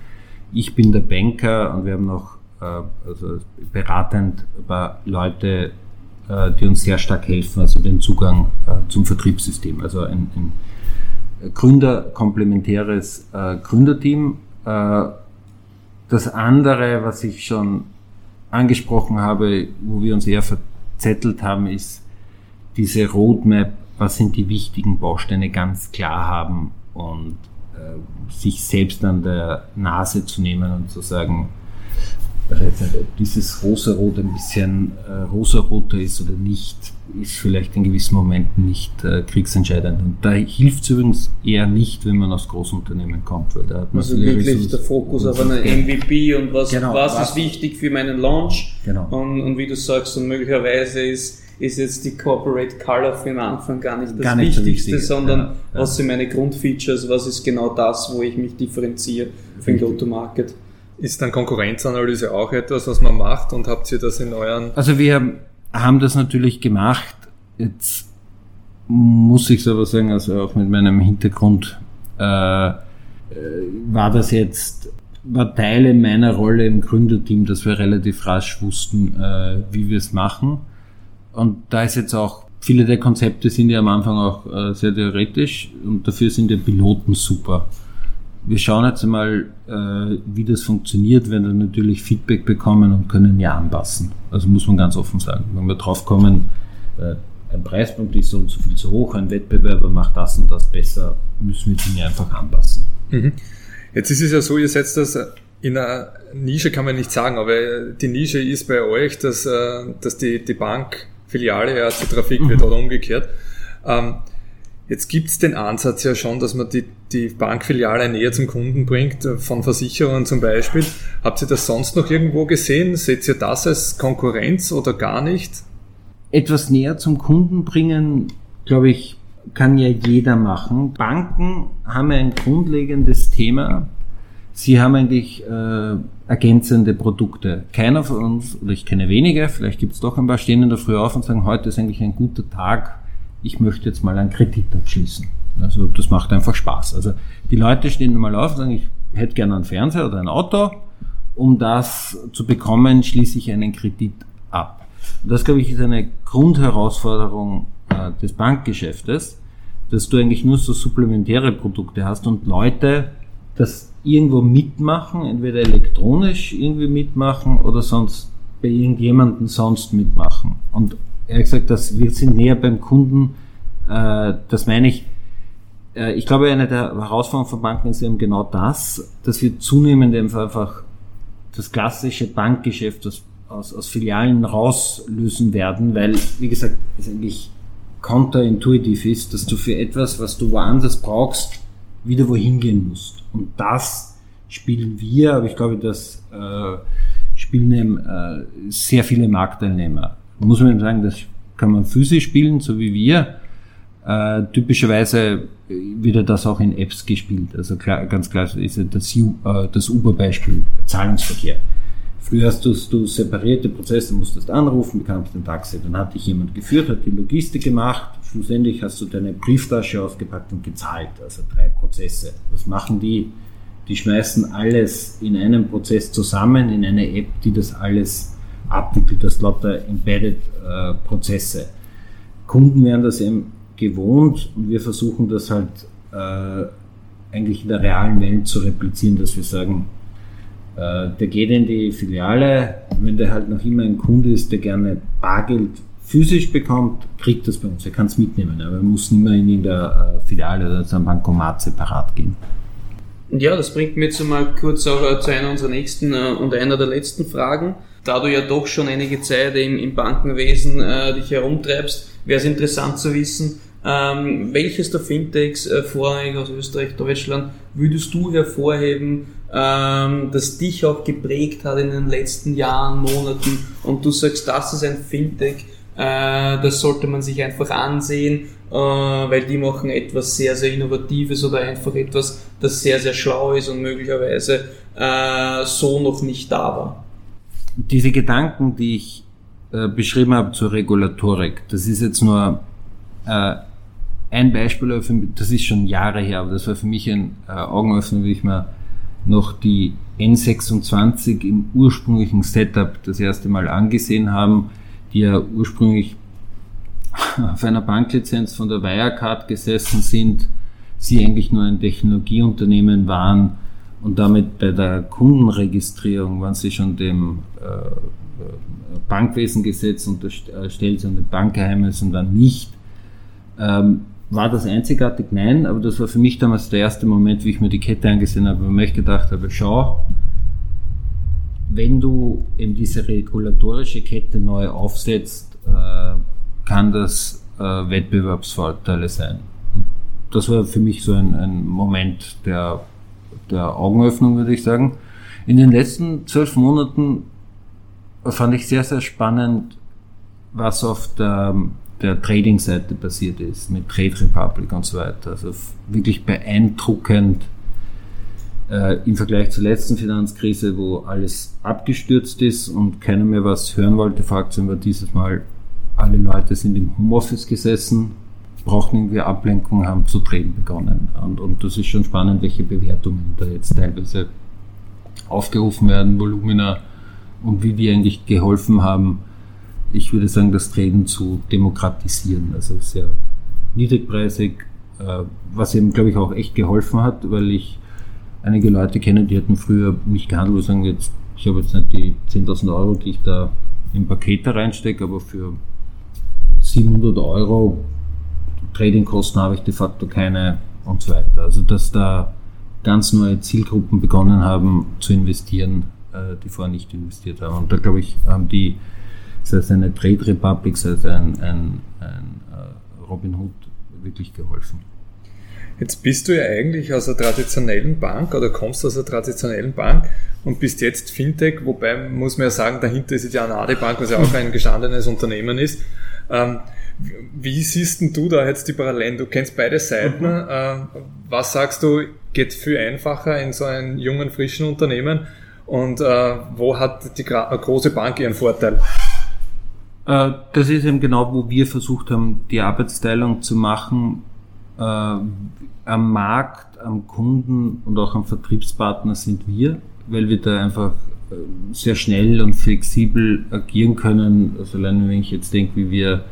Ich bin der Banker und wir haben noch also beratend paar Leute, die uns sehr stark helfen, also den Zugang zum Vertriebssystem. Also ein, ein Gründer, komplementäres Gründerteam äh, das andere, was ich schon angesprochen habe, wo wir uns eher verzettelt haben, ist diese Roadmap, was sind die wichtigen Bausteine ganz klar haben und äh, sich selbst an der Nase zu nehmen und zu sagen, ob dieses Rosarot ein bisschen äh, rosaroter ist oder nicht, ist vielleicht in gewissen Momenten nicht äh, kriegsentscheidend. Und da hilft es übrigens eher nicht, wenn man aus Großunternehmen kommt, weil da hat man also wirklich Ressourcen der Fokus auf eine MVP und was, genau, was, was, ist wichtig für meinen Launch. Genau. Und, und wie du sagst, und möglicherweise ist ist jetzt die Corporate Color für den Anfang gar nicht das gar nicht Wichtigste, sondern ja, ja. was sind meine Grundfeatures, was ist genau das, wo ich mich differenziere für den Go-to-Market. Ist dann Konkurrenzanalyse auch etwas, was man macht und habt ihr das in euren... Also wir haben das natürlich gemacht. Jetzt muss ich aber sagen, also auch mit meinem Hintergrund äh, äh, war das jetzt, war Teile meiner Rolle im Gründerteam, dass wir relativ rasch wussten, äh, wie wir es machen. Und da ist jetzt auch, viele der Konzepte sind ja am Anfang auch äh, sehr theoretisch und dafür sind die Piloten super wir schauen jetzt einmal, äh, wie das funktioniert, wenn wir natürlich Feedback bekommen und können ja anpassen. Also muss man ganz offen sagen. Wenn wir drauf kommen, äh, ein Preispunkt ist so und so viel zu hoch, ein Wettbewerber macht das und das besser, müssen wir Dinge einfach anpassen. Mhm. Jetzt ist es ja so, ihr setzt das in einer Nische, kann man nicht sagen, aber die Nische ist bei euch, dass, äh, dass die, die Bankfiliale ja zu Trafik wird mhm. oder umgekehrt. Ähm, Jetzt gibt es den Ansatz ja schon, dass man die, die Bankfiliale näher zum Kunden bringt, äh, von Versicherern zum Beispiel. Habt ihr das sonst noch irgendwo gesehen? Seht ihr das als Konkurrenz oder gar nicht? Etwas näher zum Kunden bringen, glaube ich, kann ja jeder machen. Banken haben ja ein grundlegendes Thema. Sie haben eigentlich äh, ergänzende Produkte. Keiner von uns, oder ich kenne wenige, vielleicht gibt es doch ein paar, stehen in der Früh auf und sagen, heute ist eigentlich ein guter Tag, ich möchte jetzt mal einen Kredit abschließen. Also das macht einfach Spaß. Also die Leute stehen mal auf und sagen, ich hätte gerne einen Fernseher oder ein Auto. Um das zu bekommen, schließe ich einen Kredit ab. Und das, glaube ich, ist eine Grundherausforderung äh, des Bankgeschäftes, dass du eigentlich nur so supplementäre Produkte hast und Leute das irgendwo mitmachen, entweder elektronisch irgendwie mitmachen oder sonst bei irgendjemandem sonst mitmachen. Und ehrlich gesagt, dass wir sind näher beim Kunden, äh, das meine ich, äh, ich glaube, eine der Herausforderungen von Banken ist eben genau das, dass wir zunehmend einfach das klassische Bankgeschäft aus, aus, aus Filialen rauslösen werden, weil, wie gesagt, es eigentlich counterintuitiv ist, dass du für etwas, was du woanders brauchst, wieder wohin gehen musst. Und das spielen wir, aber ich glaube, das äh, spielen eben, äh, sehr viele Marktteilnehmer muss man sagen, das kann man physisch spielen, so wie wir. Äh, typischerweise wird das auch in Apps gespielt. Also klar, ganz klar ist das, äh, das Uber-Beispiel, Zahlungsverkehr. Früher hast du, du separierte Prozesse, musstest anrufen, bekamst den Taxi, dann hat dich jemand geführt, hat die Logistik gemacht, schlussendlich hast du deine Brieftasche ausgepackt und gezahlt. Also drei Prozesse. Was machen die? Die schmeißen alles in einem Prozess zusammen, in eine App, die das alles abwickelt das lauter Embedded äh. Kunden werden das eben gewohnt und wir versuchen das halt äh, eigentlich in der realen Welt zu replizieren, dass wir sagen, äh, der geht in die Filiale, wenn der halt noch immer ein Kunde ist, der gerne Bargeld physisch bekommt, kriegt das bei uns. Er kann es mitnehmen, aber er muss nicht mehr in der äh, Filiale oder zu einem Bankomat separat gehen. Ja, das bringt mir jetzt mal kurz auch äh, zu einer unserer nächsten äh, und einer der letzten Fragen da du ja doch schon einige Zeit im, im Bankenwesen äh, dich herumtreibst, wäre es interessant zu wissen, ähm, welches der Fintechs, äh, vorrangig aus Österreich, Deutschland, würdest du hervorheben, ähm, das dich auch geprägt hat in den letzten Jahren, Monaten? Und du sagst, das ist ein Fintech, äh, das sollte man sich einfach ansehen, äh, weil die machen etwas sehr, sehr Innovatives oder einfach etwas, das sehr, sehr schlau ist und möglicherweise äh, so noch nicht da war diese Gedanken, die ich äh, beschrieben habe zur Regulatorik, das ist jetzt nur äh, ein Beispiel, das ist schon Jahre her, aber das war für mich ein äh, Augenöffner, wie ich mir noch die N26 im ursprünglichen Setup das erste Mal angesehen haben, die ja ursprünglich auf einer Banklizenz von der Wirecard gesessen sind, sie eigentlich nur ein Technologieunternehmen waren, und damit bei der Kundenregistrierung, wenn sie schon dem äh, Bankwesengesetz unterstellt sind, dem Bankgeheimnis und dann nicht, ähm, war das einzigartig? Nein, aber das war für mich damals der erste Moment, wie ich mir die Kette angesehen habe, wo ich gedacht habe, schau, wenn du eben diese regulatorische Kette neu aufsetzt, äh, kann das äh, Wettbewerbsvorteile sein. Das war für mich so ein, ein Moment, der der Augenöffnung, würde ich sagen. In den letzten zwölf Monaten fand ich sehr, sehr spannend, was auf der, der Trading-Seite passiert ist, mit Trade Republic und so weiter. Also wirklich beeindruckend äh, im Vergleich zur letzten Finanzkrise, wo alles abgestürzt ist und keiner mehr was hören wollte. Fraktion war dieses Mal, alle Leute sind im Homeoffice gesessen, brauchen irgendwie Ablenkung, haben zu drehen begonnen. Und, und das ist schon spannend, welche Bewertungen da jetzt teilweise aufgerufen werden, Volumina und wie die eigentlich geholfen haben, ich würde sagen, das Traden zu demokratisieren. Also sehr niedrigpreisig, äh, was eben, glaube ich, auch echt geholfen hat, weil ich einige Leute kenne, die hatten früher mich gehandelt, und sagen jetzt, ich habe jetzt nicht die 10.000 Euro, die ich da im Paket da reinstecke, aber für 700 Euro Tradingkosten habe ich de facto keine und so weiter. Also dass da ganz neue Zielgruppen begonnen haben zu investieren, äh, die vorher nicht investiert haben. Und da glaube ich, haben die, sei es eine Trade Republic, sei es ein, ein, ein äh, Robinhood, wirklich geholfen. Jetzt bist du ja eigentlich aus einer traditionellen Bank oder kommst aus einer traditionellen Bank und bist jetzt Fintech, wobei muss man ja sagen, dahinter ist ja eine Bank, was ja auch ein gestandenes Unternehmen ist. Ähm, wie siehst denn du da jetzt die Parallelen? Du kennst beide Seiten. Mhm. Äh, was sagst du, geht viel einfacher in so einem jungen, frischen Unternehmen? Und äh, wo hat die große Bank ihren Vorteil? Äh, das ist eben genau, wo wir versucht haben, die Arbeitsteilung zu machen. Äh, am Markt, am Kunden und auch am Vertriebspartner sind wir, weil wir da einfach sehr schnell und flexibel agieren können. Also allein wenn ich jetzt denke, wie wir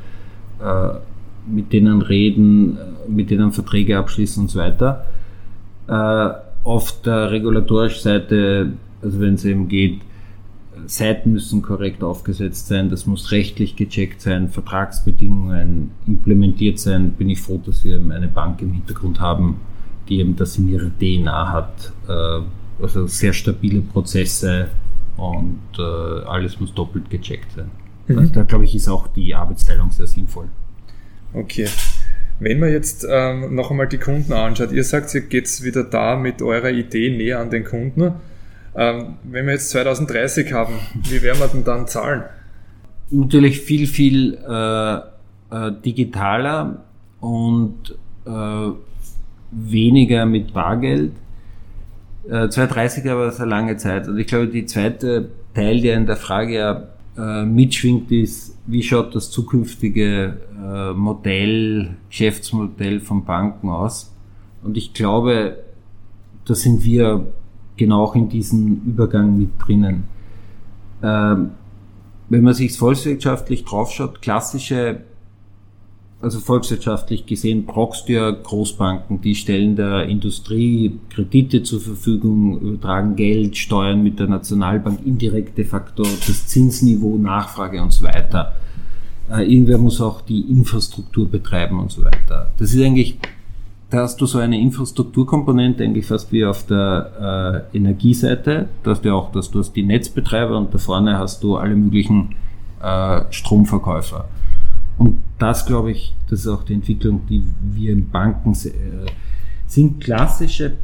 äh, mit denen reden, äh, mit denen Verträge abschließen und so weiter. Äh, auf der regulatorischen Seite, also wenn es eben geht, Seiten müssen korrekt aufgesetzt sein, das muss rechtlich gecheckt sein, Vertragsbedingungen implementiert sein, bin ich froh, dass wir eine Bank im Hintergrund haben, die eben das in ihrer DNA hat. Also sehr stabile Prozesse und alles muss doppelt gecheckt sein. Mhm. Also da glaube ich, ist auch die Arbeitsteilung sehr sinnvoll. Okay. Wenn man jetzt ähm, noch einmal die Kunden anschaut, ihr sagt, ihr geht wieder da mit eurer Idee näher an den Kunden. Ähm, wenn wir jetzt 2030 haben, wie werden wir denn dann zahlen? Natürlich viel, viel äh, äh, digitaler und äh, weniger mit Bargeld. Äh, 2030 aber ist eine lange Zeit. Und ich glaube, die zweite Teil, der in der Frage ja äh, mitschwingt, ist, wie schaut das zukünftige äh, Modell, Geschäftsmodell von Banken aus? Und ich glaube, da sind wir genau in diesem Übergang mit drinnen. Ähm, wenn man sich volkswirtschaftlich draufschaut, klassische also volkswirtschaftlich gesehen brauchst du ja Großbanken, die stellen der Industrie Kredite zur Verfügung, übertragen Geld, steuern mit der Nationalbank indirekte Faktor, das Zinsniveau, Nachfrage und so weiter. Äh, irgendwer muss auch die Infrastruktur betreiben und so weiter. Das ist eigentlich, da hast du so eine Infrastrukturkomponente eigentlich fast wie auf der äh, Energieseite. Da hast du auch, dass du hast die Netzbetreiber und da vorne hast du alle möglichen äh, Stromverkäufer. Und das, glaube ich, das ist auch die Entwicklung, die wir in Banken äh, sind. Klassische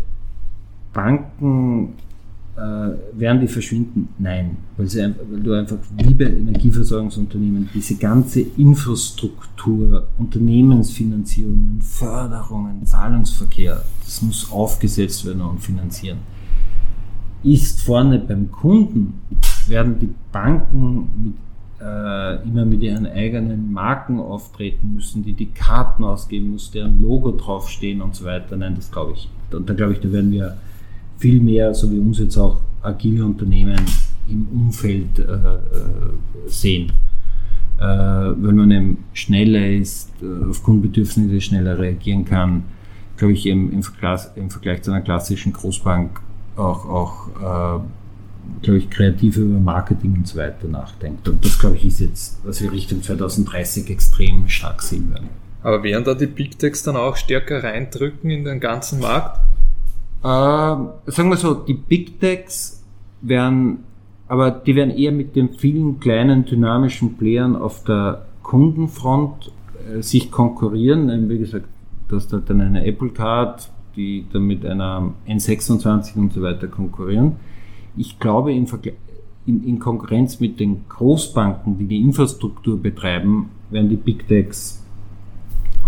Banken, äh, werden die verschwinden? Nein, weil, sie, weil du einfach, liebe Energieversorgungsunternehmen, diese ganze Infrastruktur, Unternehmensfinanzierungen, Förderungen, Zahlungsverkehr, das muss aufgesetzt werden und finanzieren. Ist vorne beim Kunden, werden die Banken mit äh, immer mit ihren eigenen Marken auftreten müssen, die die Karten ausgeben müssen, deren Logo draufstehen und so weiter. Nein, das glaube ich. Und da glaube ich, da werden wir viel mehr, so wie uns jetzt auch agile Unternehmen im Umfeld äh, äh sehen. Äh, wenn man eben schneller ist, äh, auf Kundenbedürfnisse schneller reagieren kann, glaube ich, eben im Vergleich, im Vergleich zu einer klassischen Großbank auch, auch äh, glaube ich, kreativ über Marketing und so weiter nachdenkt. Und das, glaube ich, ist jetzt, was wir Richtung 2030 extrem stark sehen werden. Aber werden da die Big Techs dann auch stärker reindrücken in den ganzen Markt? Äh, sagen wir so, die Big Techs werden, aber die werden eher mit den vielen kleinen dynamischen Playern auf der Kundenfront äh, sich konkurrieren. Wie gesagt, du hast halt dann eine Apple Card, die dann mit einer N26 und so weiter konkurrieren ich glaube, in, in, in, Konkurrenz mit den Großbanken, die die Infrastruktur betreiben, werden die Big Techs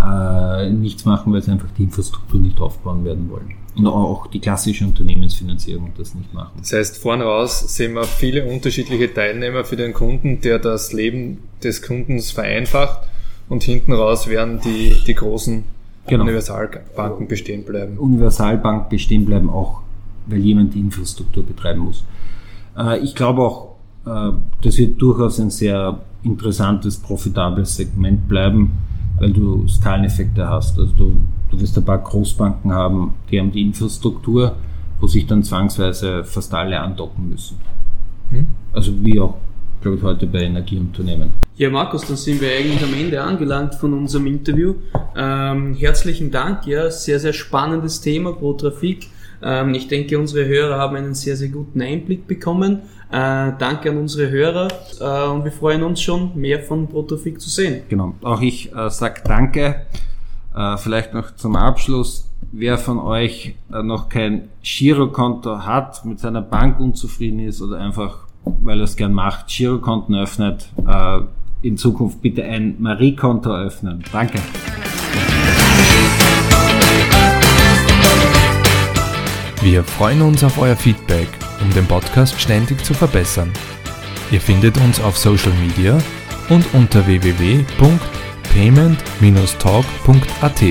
äh, nichts machen, weil sie einfach die Infrastruktur nicht aufbauen werden wollen. Und auch die klassische Unternehmensfinanzierung das nicht machen. Das heißt, vorne raus sehen wir viele unterschiedliche Teilnehmer für den Kunden, der das Leben des Kundens vereinfacht und hinten raus werden die, die großen genau. Universalbanken bestehen bleiben. Universalbank bestehen bleiben auch weil jemand die Infrastruktur betreiben muss. Äh, ich glaube auch, äh, das wird durchaus ein sehr interessantes, profitables Segment bleiben, weil du Skaleneffekte hast. Also du, du wirst ein paar Großbanken haben, die haben die Infrastruktur, wo sich dann zwangsweise fast alle andocken müssen. Hm? Also wie auch, glaube ich, heute bei Energieunternehmen. Ja, Markus, dann sind wir eigentlich am Ende angelangt von unserem Interview. Ähm, herzlichen Dank, ja, sehr, sehr spannendes Thema pro Trafik. Ähm, ich denke, unsere Hörer haben einen sehr, sehr guten Einblick bekommen. Äh, danke an unsere Hörer äh, und wir freuen uns schon, mehr von Protofik zu sehen. Genau, auch ich äh, sage danke Äh, vielleicht noch zum Abschluss, wer von euch äh, noch kein Girokonto hat, mit seiner Bank unzufrieden ist oder einfach, weil er es gern macht, Girokonten öffnet, äh, in Zukunft bitte ein Marie-Konto öffnen. Danke. Wir freuen uns auf euer Feedback, um den Podcast ständig zu verbessern. Ihr findet uns auf Social Media und unter www.payment-talk.at.